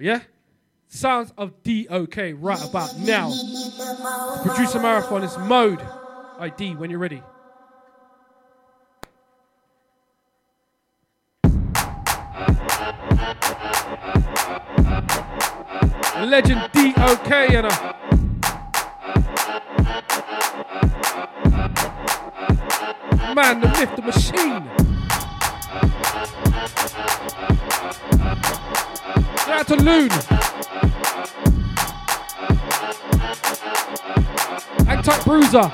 Yeah? Sounds of DOK right about now. Producer Marathon is mode. ID when you're ready. Legend DOK and a man, the myth, the machine. Shout out to Loon. Hang tight, Bruiser.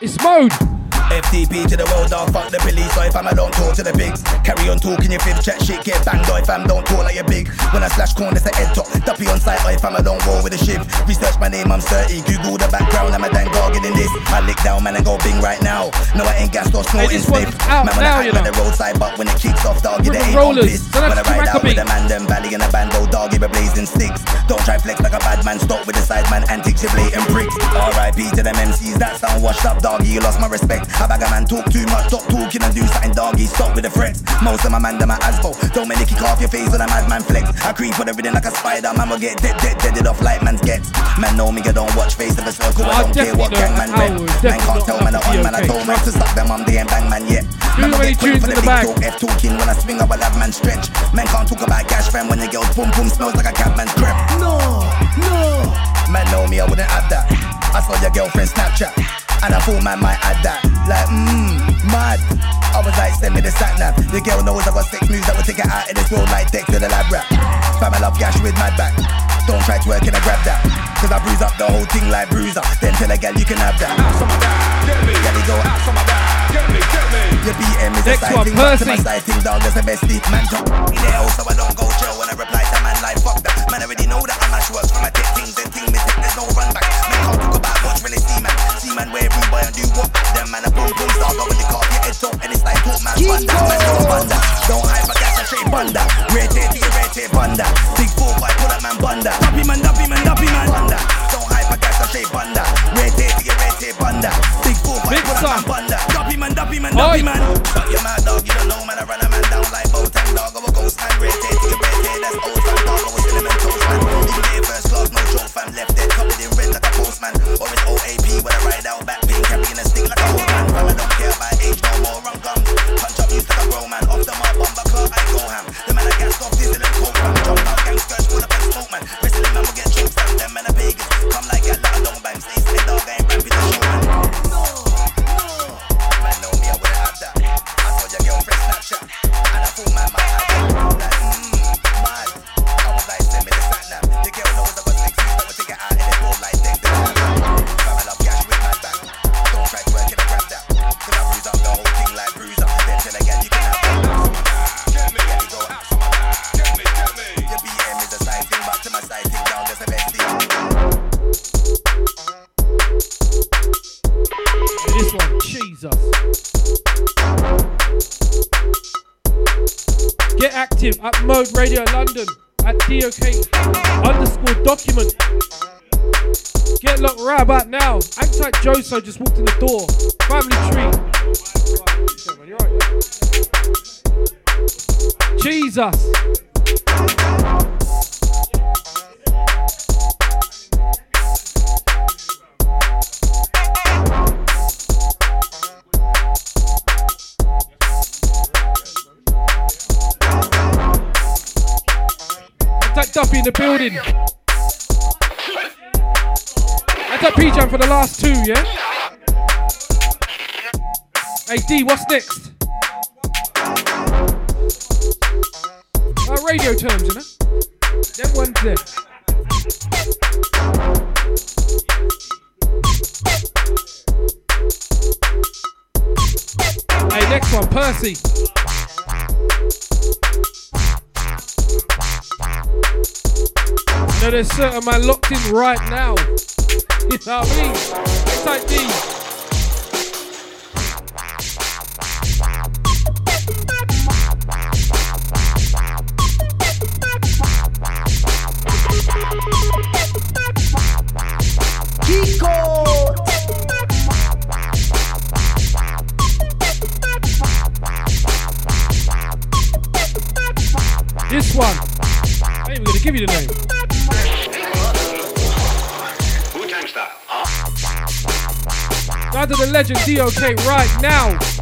It's mode. FTP to the world, dog, fuck the police. So if I'm don't talk to the pigs. Carry on talking your fifth chat shit, get banged. Or if I'm don't talk like you're big. When I slash corners, the head top. Duppy on site, or if I'm don't roll with a ship. Research my name, I'm 30. Google the background, I'm a dang gargan in this. I lick down, man, and go bing right now. No, I ain't gas or snorting sniff. Man, when I act the roadside, but when it kicks off, dog, it ain't on piss. When I ride out with a man, them valley in a bando, dog, give a blazing sticks. Don't try flex like a bad man, stop with the side man, antics, you blatant pricks. RIP to them MCs, that sound washed up, dog, you lost my respect. I bag a man talk too much, stop talking and do something doggy, stop with the threats. Most of my man, them are asphalt. Don't make it kick off your face when a madman flex. I creep on everything like a spider, man will get dead, dead, deaded off like man's gets. Man know me, I don't watch face of a circle, I don't care what gang man rep. Man can't tell man, I on man, I told man to stop them, I'm the end bang man yet. Man will get quick for the big talk, F talking when I swing, I will have man stretch. Man can't talk about cash fam when the girl's boom boom smells like a cabman's crep. No, no. Man know me, I wouldn't have that. I saw your girlfriend Snapchat, and I thought man might add that. Like, mmm, mad. I was like, send me the sat nav. The girl knows I got six moves that will take her out of this world like Dex to the lab rap. Fam, I love gash with mad back. Don't try to work and I grab that. Cause I bruise up the whole thing like bruiser. Then tell a girl you can have that. Out my back, get me. Girl, go out my back, get me, get me. Your BM is Next a one, side thing, to Percy. my side thing, dog. That's the best thing. Man, talk me there, so I don't go jail when I reply Attack Duffy in the building. That's P-Jam for the last two, yeah? Hey D, what's next? Uh, radio terms, you know? Them ones there. Hey, next one, Percy. No, there's certain man locked in right now. You know what I mean? Like D. legend DOK right now.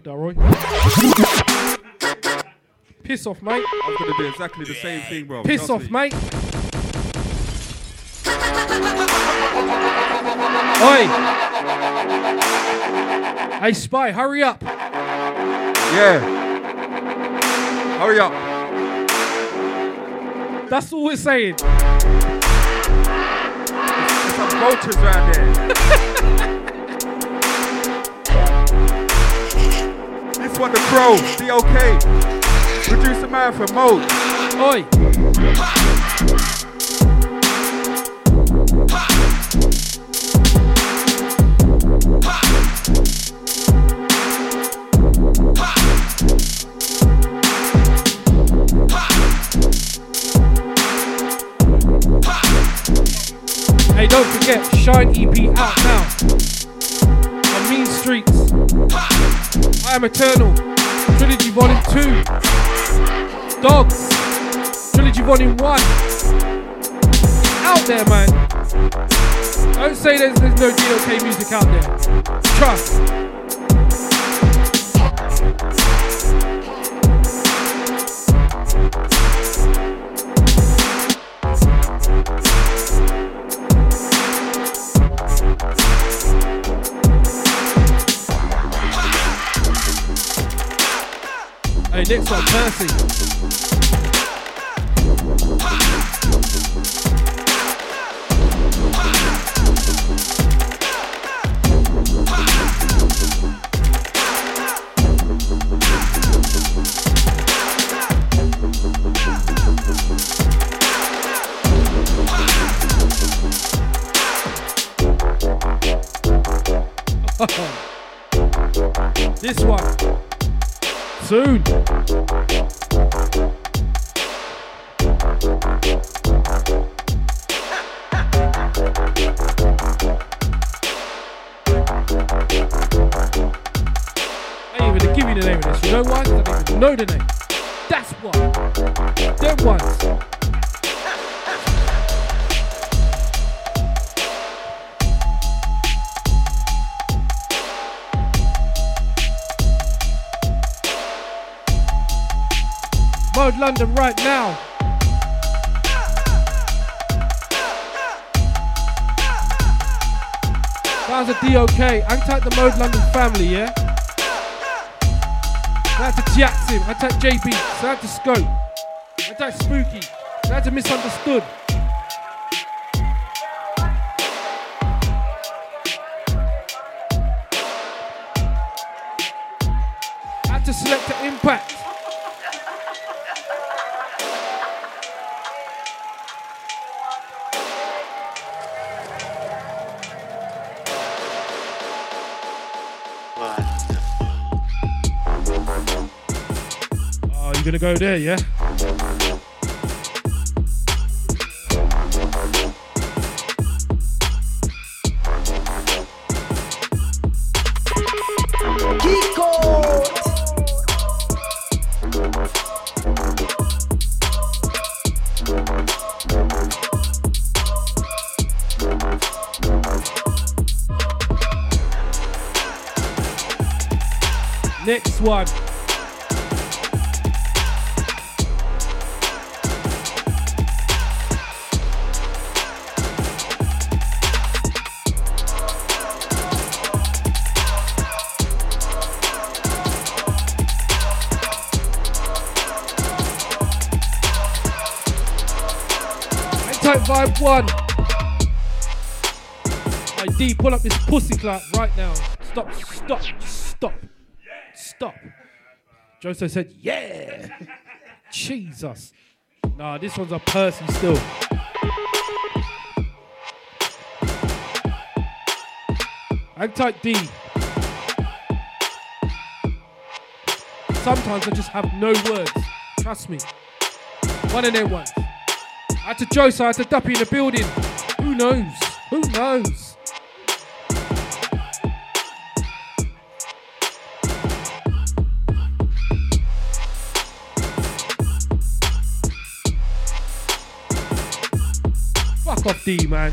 Off, Darroy. Piss off, mate. I'm gonna do exactly the same thing, bro. Piss Trust off, me. mate. Oi. Hey, Spy, hurry up. Yeah. Hurry up. That's all we're saying. There's some vultures around there. one, the crow, DOK. Producer man for Mode. Oi. Hey, don't forget, Shine EP out now. I am Eternal. Trilogy Volume 2. Dogs. Trilogy Volume 1. Out there, man. Don't say there's, there's no DOK music out there. Trust. Hey, next one, Soon. I ain't even give you the name of this. You know why? I don't even know the name. That's why. Them ones. London right now. That was a DOK. Antac the Mode London family, yeah? Out to Jackson. Antac JB. Out to Scope. Antac Spooky. Out to Misunderstood. Had to select the impact. Gonna go there, yeah? Tight vibe one. ID, pull up this pussy clap right now. Stop, stop, stop, stop. Joseph said, yeah. Jesus. Nah, this one's a Percy still. Hang tight D. Sometimes I just have no words. Trust me. One of them ones. I had to I had to Duppy in the building. Who knows? Who knows? Fuck off D, man.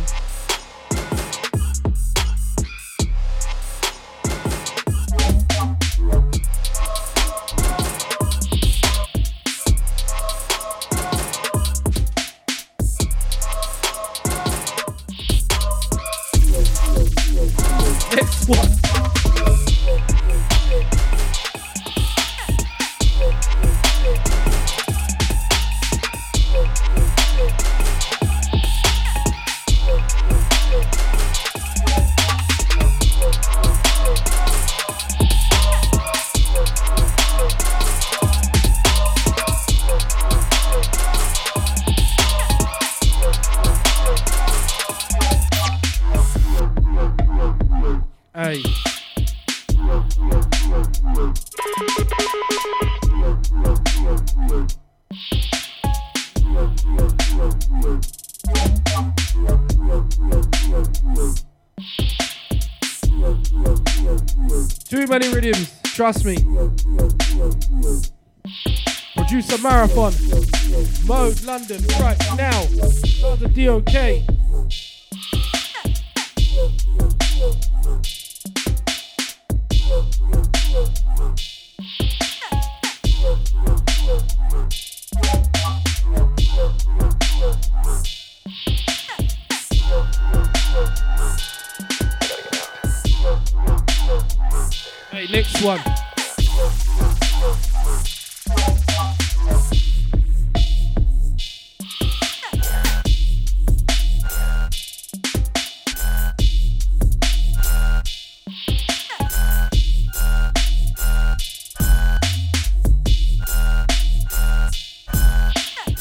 Trust me. Producer Marathon, Mode London, right now. Start the DOK. Hey, next one.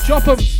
Chop 'em.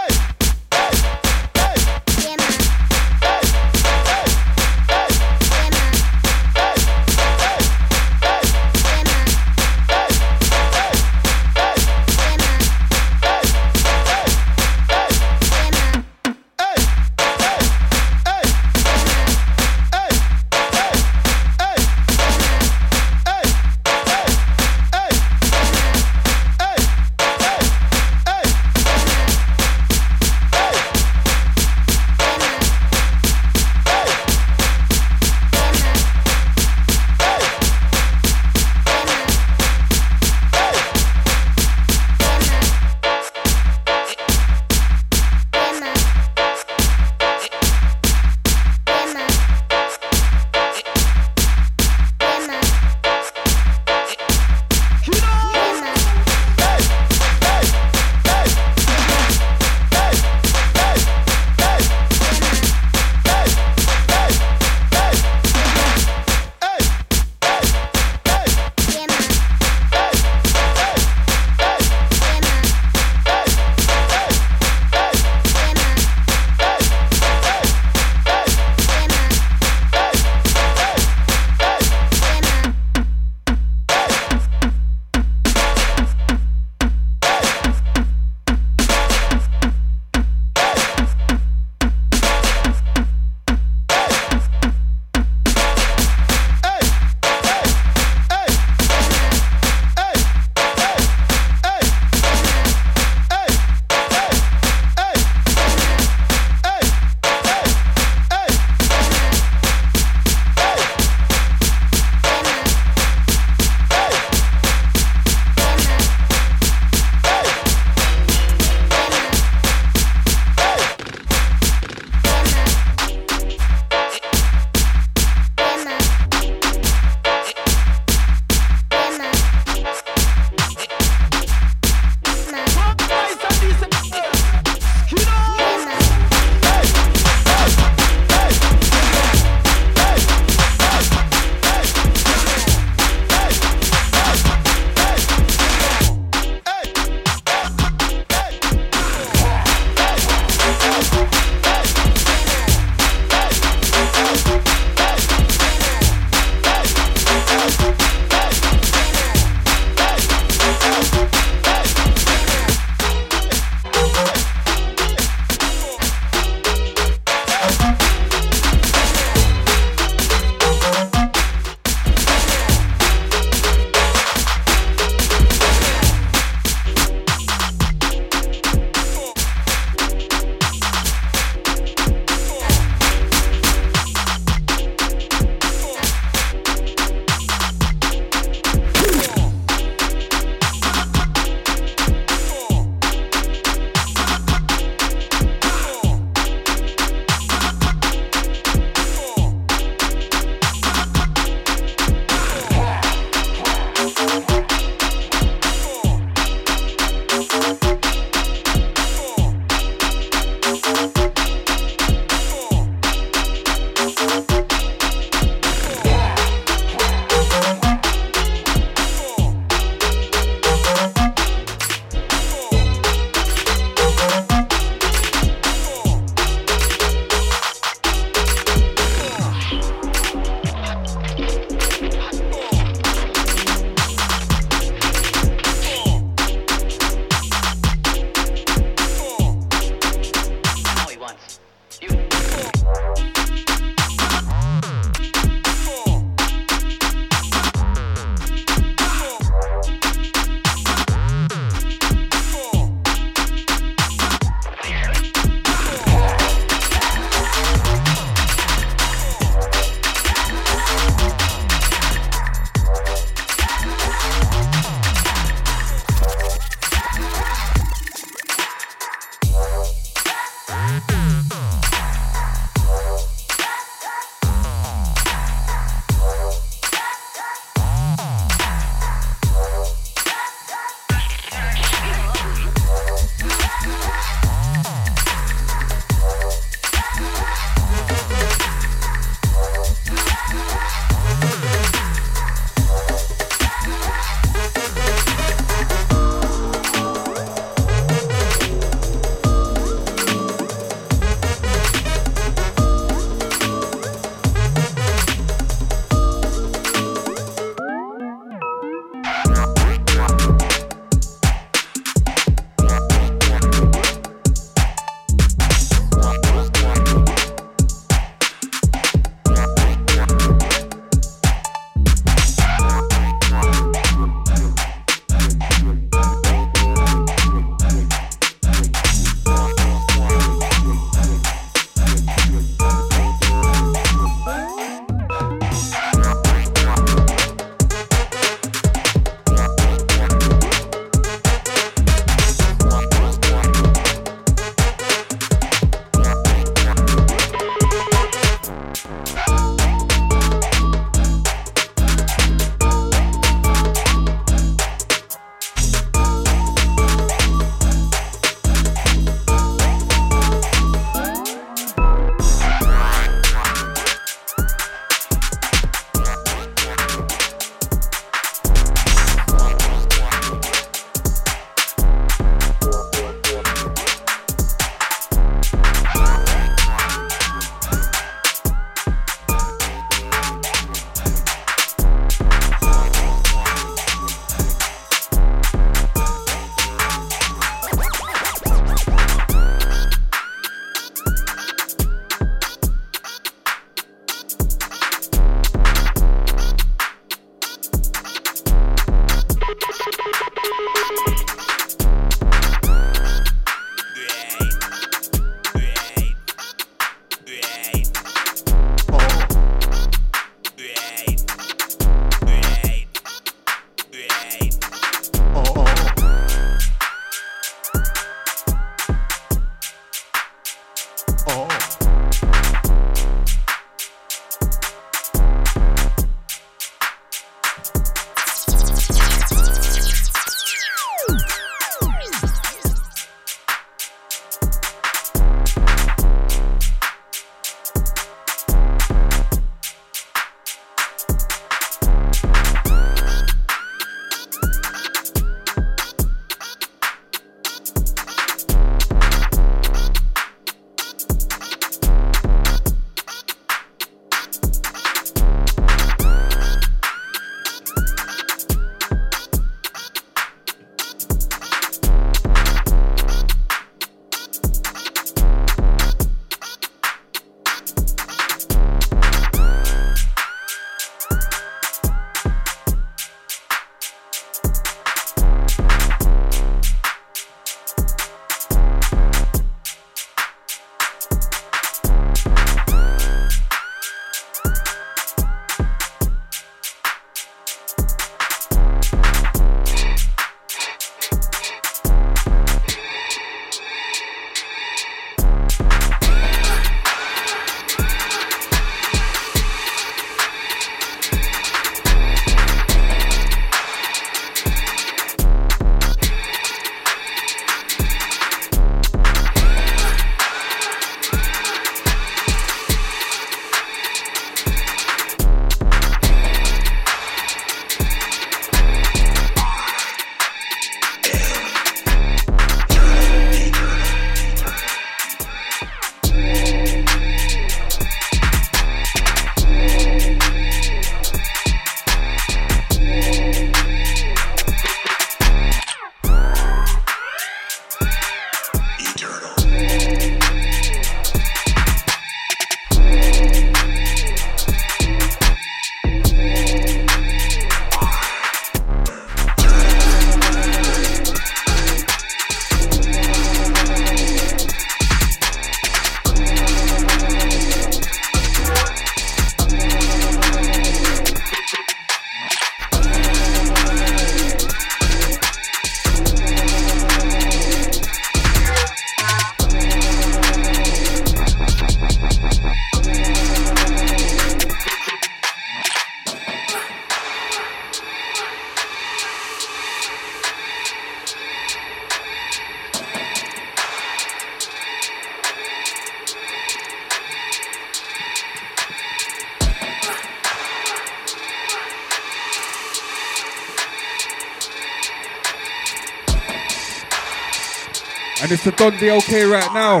And it's the Don OK right now.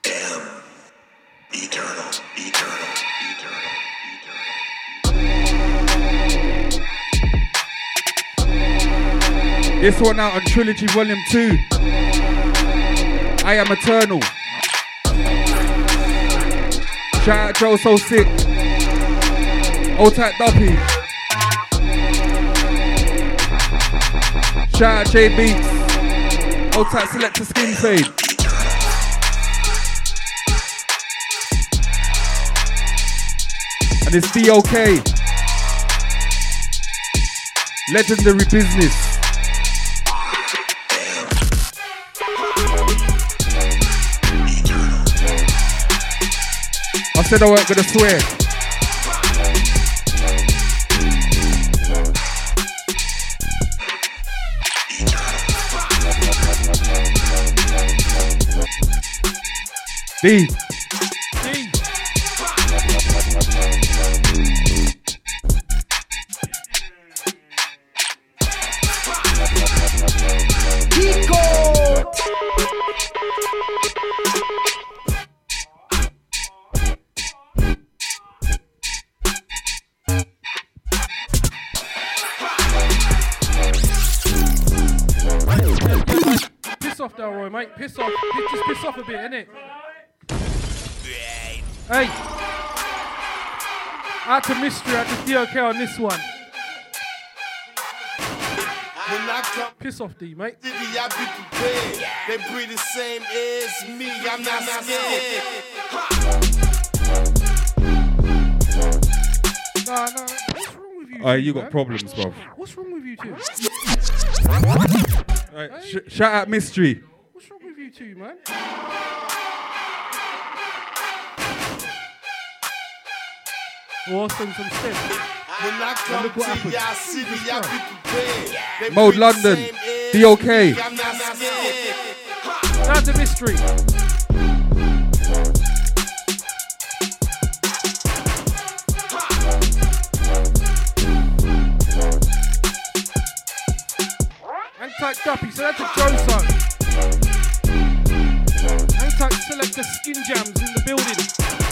Eternal, eternal, eternal, eternal. This one out on Trilogy Volume 2. I am eternal. Shout out Joe So Sick. Old Tight Duppy. Shout out J Beats. Old Tight Selector Skin Fade. And it's DOK. Legendary business. I said I weren't gonna swear. D. to mystery, out to on this one. When I come Piss off, D, mate. to the, I be prepared. They breathe the same air as me. I'm not scared. Nah, nah. What's wrong with you? Alright, two, you got man? problems, bro. What's wrong with you two? Alright, sh- shout out Mystery. What's wrong with you two, man? Awesome, some steps. When I come look what to happened. y'all city, I be prepared. They Mode breathe London. same air Be okay. I'm not scared. Out to mystery. Hang tight, Duppy. So that's a Joso. Hang tight, selector skin jams in the building.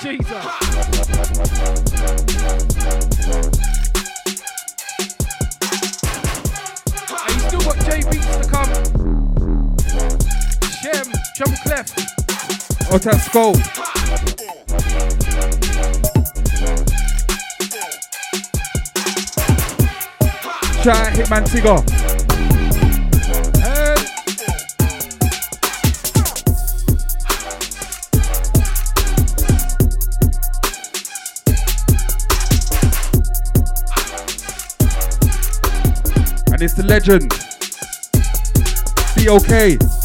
Shem, Chum Clef. Old Tight Skull. Shout out Hitman Tigger. It's the legend. Be Oi!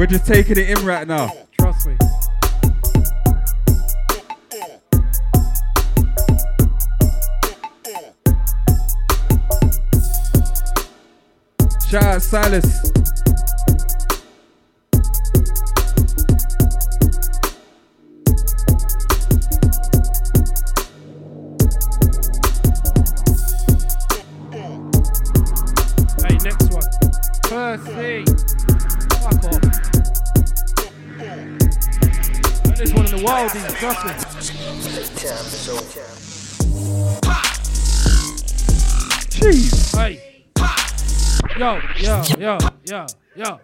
We're just taking it in right now. Trust me. Shout out Silas. One in the wildies, trust me. Jeez. Hey. Yo, yo, yo, yo, yo.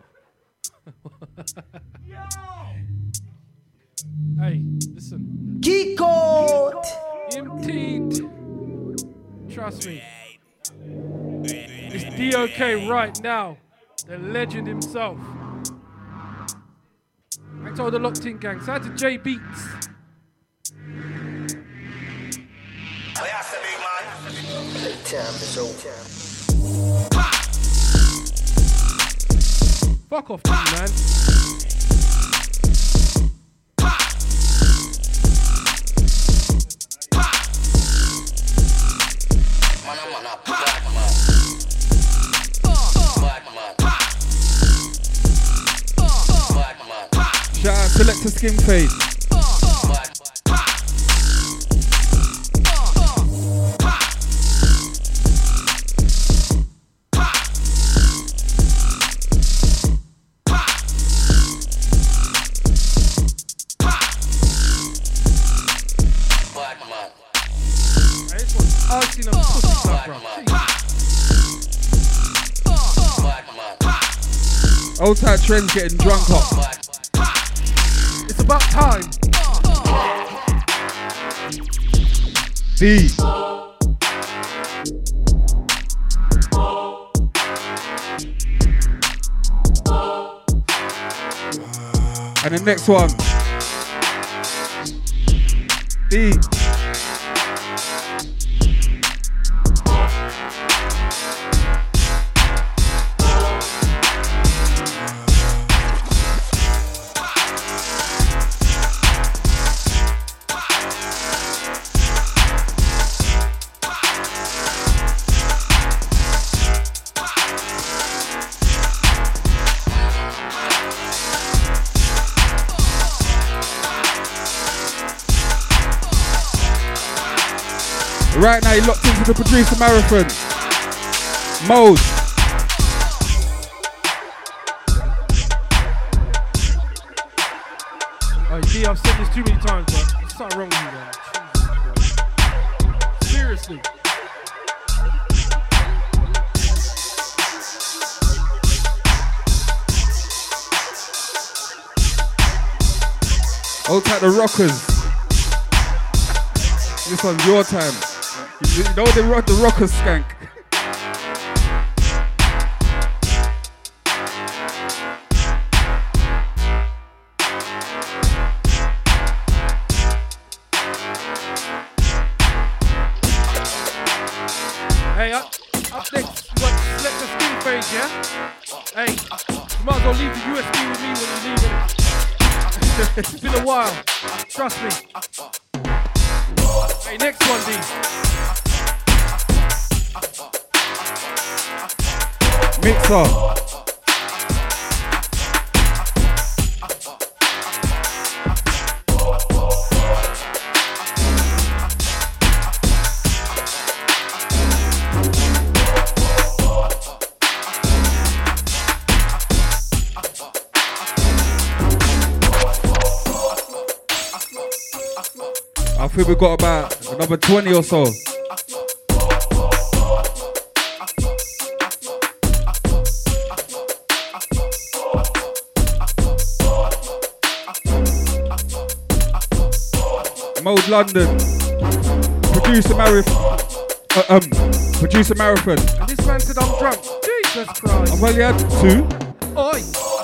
hey, listen. Geek Code. Emptied. Trust me. It's DOK right now. The legend himself. I told the locked in gang. Shout out to J Beats. Yeah, say big man. Fuck off, G, man. Man, I'm Shout out Selector Skin Fade. Old type trends getting drunk up. About time. D. And the next one. D. Right now, you're locked into the producer marathon. Mode. Oh, D, I've said this too many times, bro. There's something wrong with you, man. Jesus, bro. Seriously. Old type the rockers. This one's your time. You know they rock the rockers skank. Hey, up, up next, you got select the skin page, yeah? Hey, you might as well leave the USB with me when you leave it. it's been a while. Trust me. Hey, next one, D. Mixer. Think we've got about another 20 or so. Mode London. Producer Marathon. Uh, um, producer Marathon. And this man said I'm drunk. Jesus Christ. I've only had two. Oi.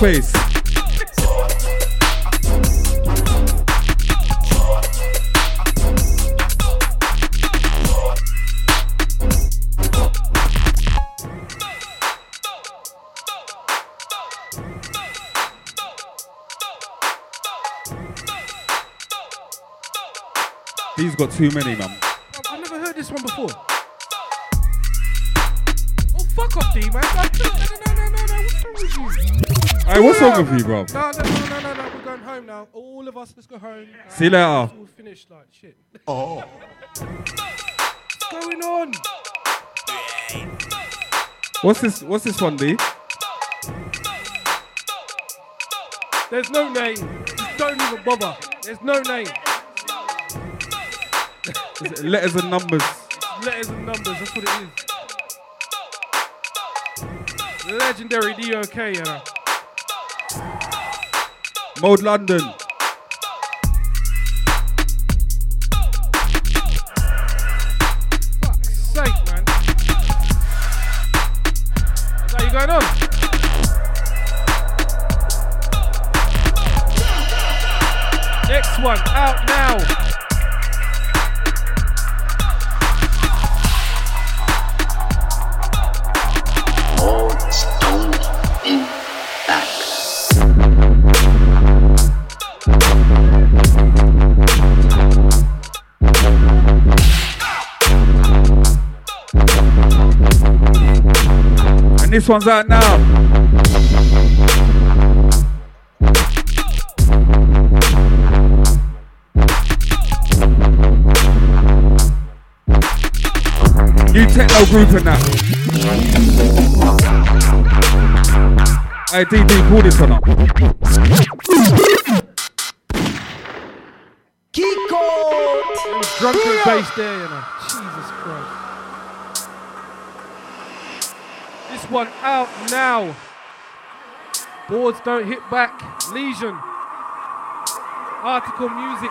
Face. He's got too many, man. I've never heard this one before. Oh, fuck off, D, man. No, no, no, no, no. What's wrong with you? Hey, what's wrong with you, bro? No, no, no, no, no, no. We're going home now. All of us, let's go home. See you later. We'll finish like shit. Oh. What's going on? What's this? What's this one, D? There's no name. Just don't even bother. There's no name. Is it letters and numbers? Letters and numbers. That's what it is. Legendary DOK, you know. Mode London. You going on? Next one out now. This one's out now. New techno group and that. Hey, DD, pull this one up. It was drunken bass there, you know. Jesus Christ. This one out now. Boards don't hit back. Legion. Artikal music.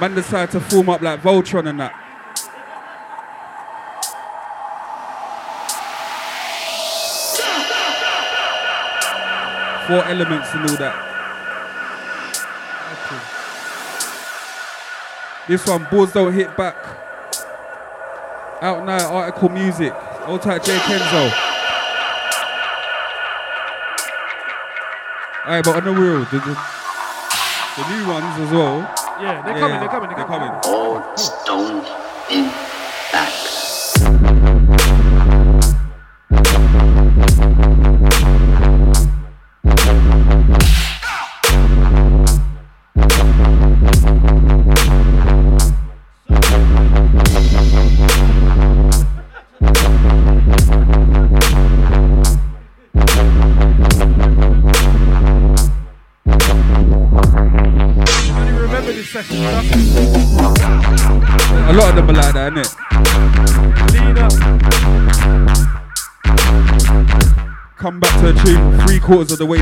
Man decided to form up like Voltron and that. Four elements and all that. This one, boards don't hit back. Out now, Artikal music. Old type J Kenzo. Alright, but on the real, the, the, the new ones as well. Yeah, they're Yeah, coming, they're coming, they're, they're coming. coming. Old stone in back. Quarters of the way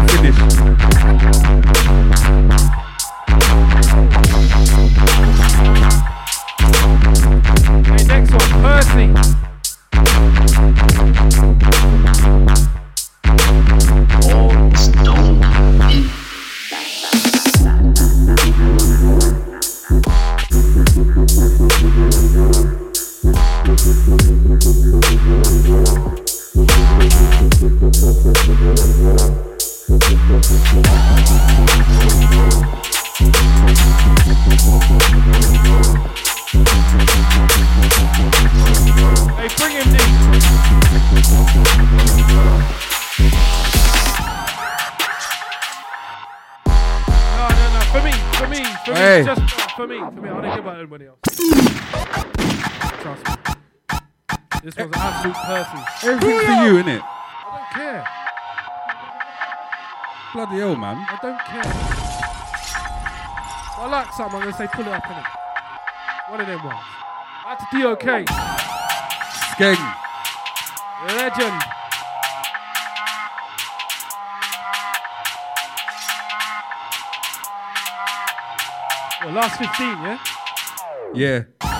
for me, for me, Hey. just for me, for me. I don't care about anybody else. Trust me. This was an absolute Percy. Everything's for you, innit? I don't care. Bloody hell, man. I don't care. If I like something, I'm gonna say pull it up in it. One of them ones. That's DOK. Skeng. Legend. Well, last 15, yeah? Yeah.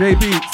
Old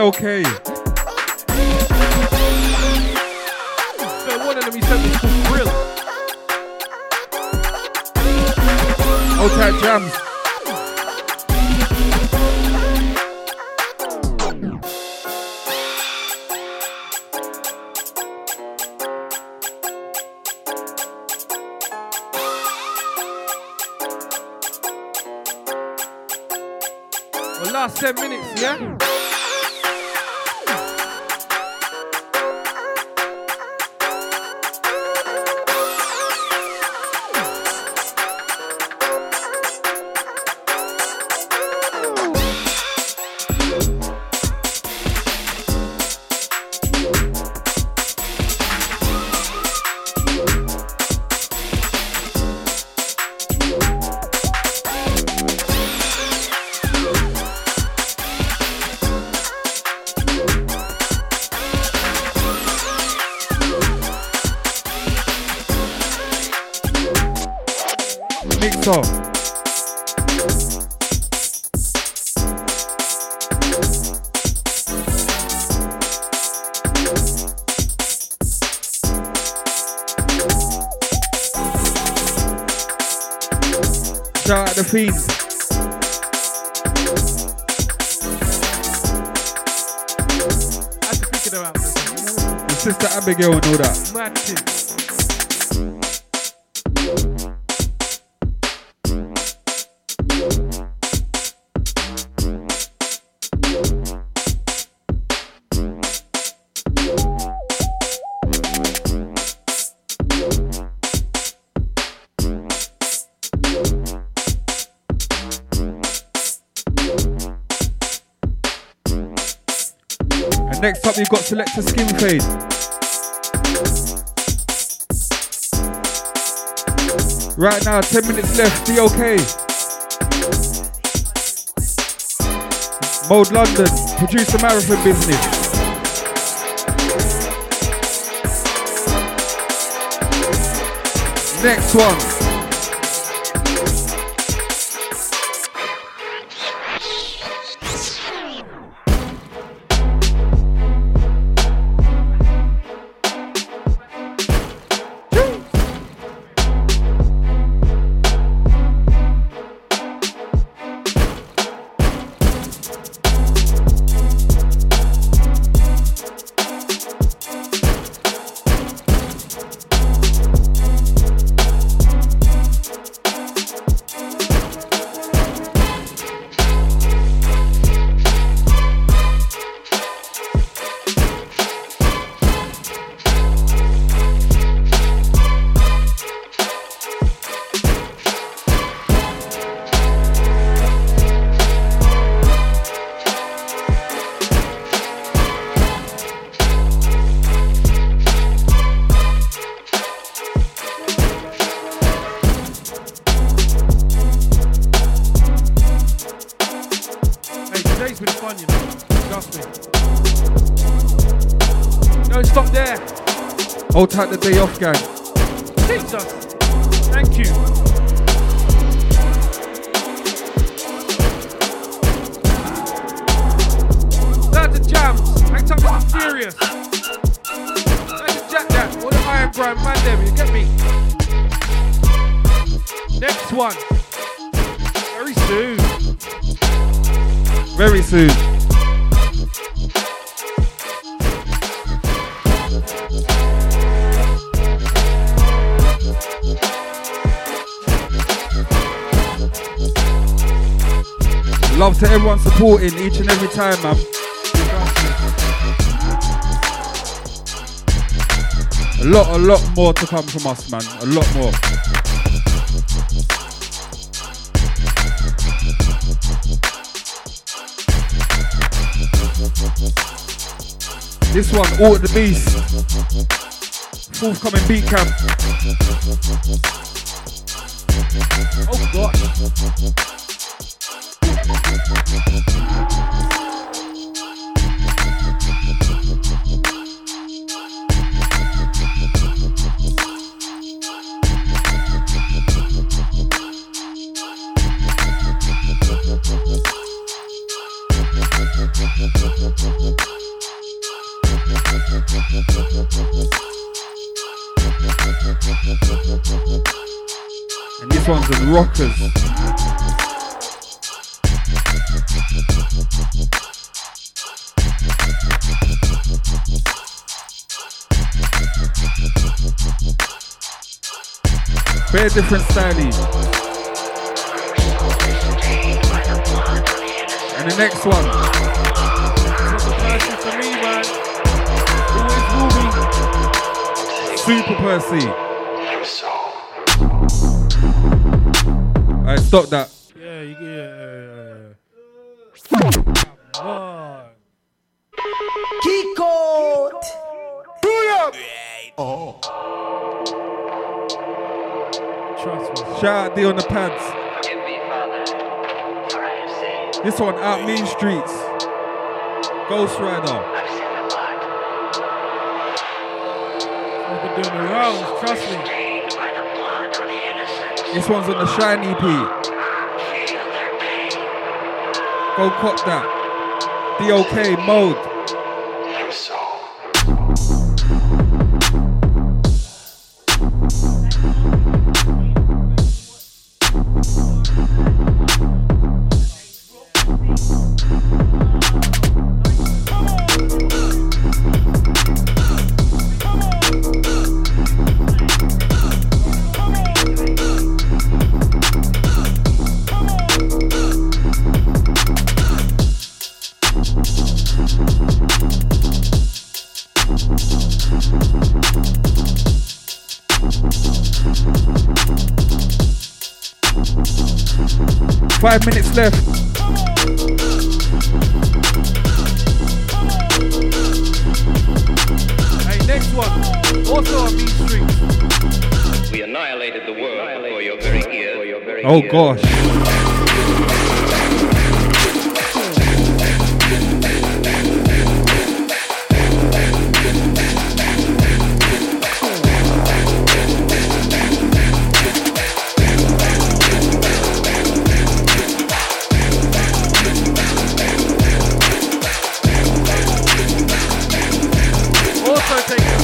okay. So one of them he sent me called Grill. Old tight jams. Well, last 10 minutes, yeah? I had to pick. The sister Abigail all that. Mad thing. Next up, you've got Selector Skin Fade. Right now, 10 minutes left. Be okay. Mode London, producer marathon business. Next one. Don't stop there. Hold tight the day off, gang. Jesus. Thank you. Out to Jams. Hang time with Serious. Out to Jack Jack. All the iron grind man them, you get me? Next one. Very soon. Very soon. Love to everyone supporting each and every time, man. A lot, a lot more to come from us, man. A lot more. This one, All the Beast. Forthcoming beat camp. Oh gosh. And this one's a rockers. Very different styling. And the next one, It's for me, man. Always. Super Percy. Your soul. Alright, stop that. Yeah, you yeah, yeah, yeah, yeah. Come on. Trust Shout out D on the pads. Forgive me, Father, for I have sinned. This one out Mean Streets. Ghost Rider. I've sinned a. I've been doing the rounds, trust me. Stained by the blood of the innocent. This one's on the Shiny EP. Feel their pain. Go cop that. DOK mode. Five left. Hey, next one. Also on Mean Street. We annihilated the world before your very ears. Your very Oh ears. gosh. Also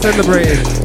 celebrating.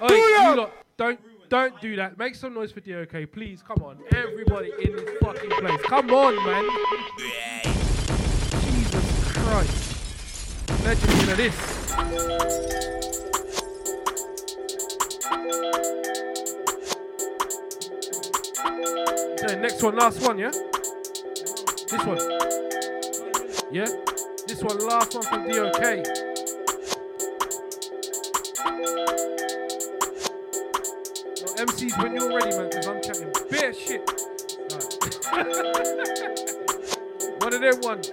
Oi, you lot, don't, don't do that. Make some noise for DOK, please. Come on, everybody in this fucking place. Come on, man. Jesus Christ. Legend of this. Okay, next one, last one, yeah? This one. Yeah? This one, last one from DOK. MCs, when you're ready, man, because I'm chatting bare shit. Alright. one of them ones.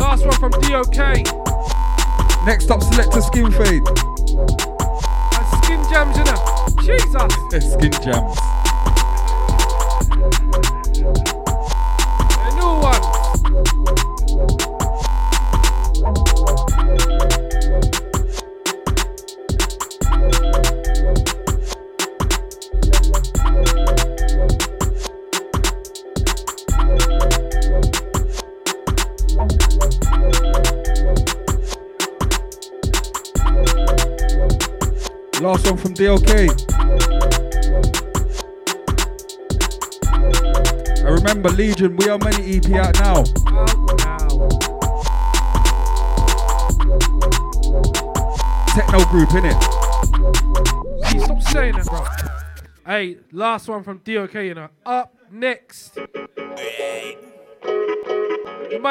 Last one from DOK. Next up, selector skin fade. And skin jams in her. Jesus. Skin jams. One from DLK. I remember Legion, we are many EP out now. Techno group, innit? Hey, stop saying that, bro. Hey, last one from DOK, you know. Up next. Man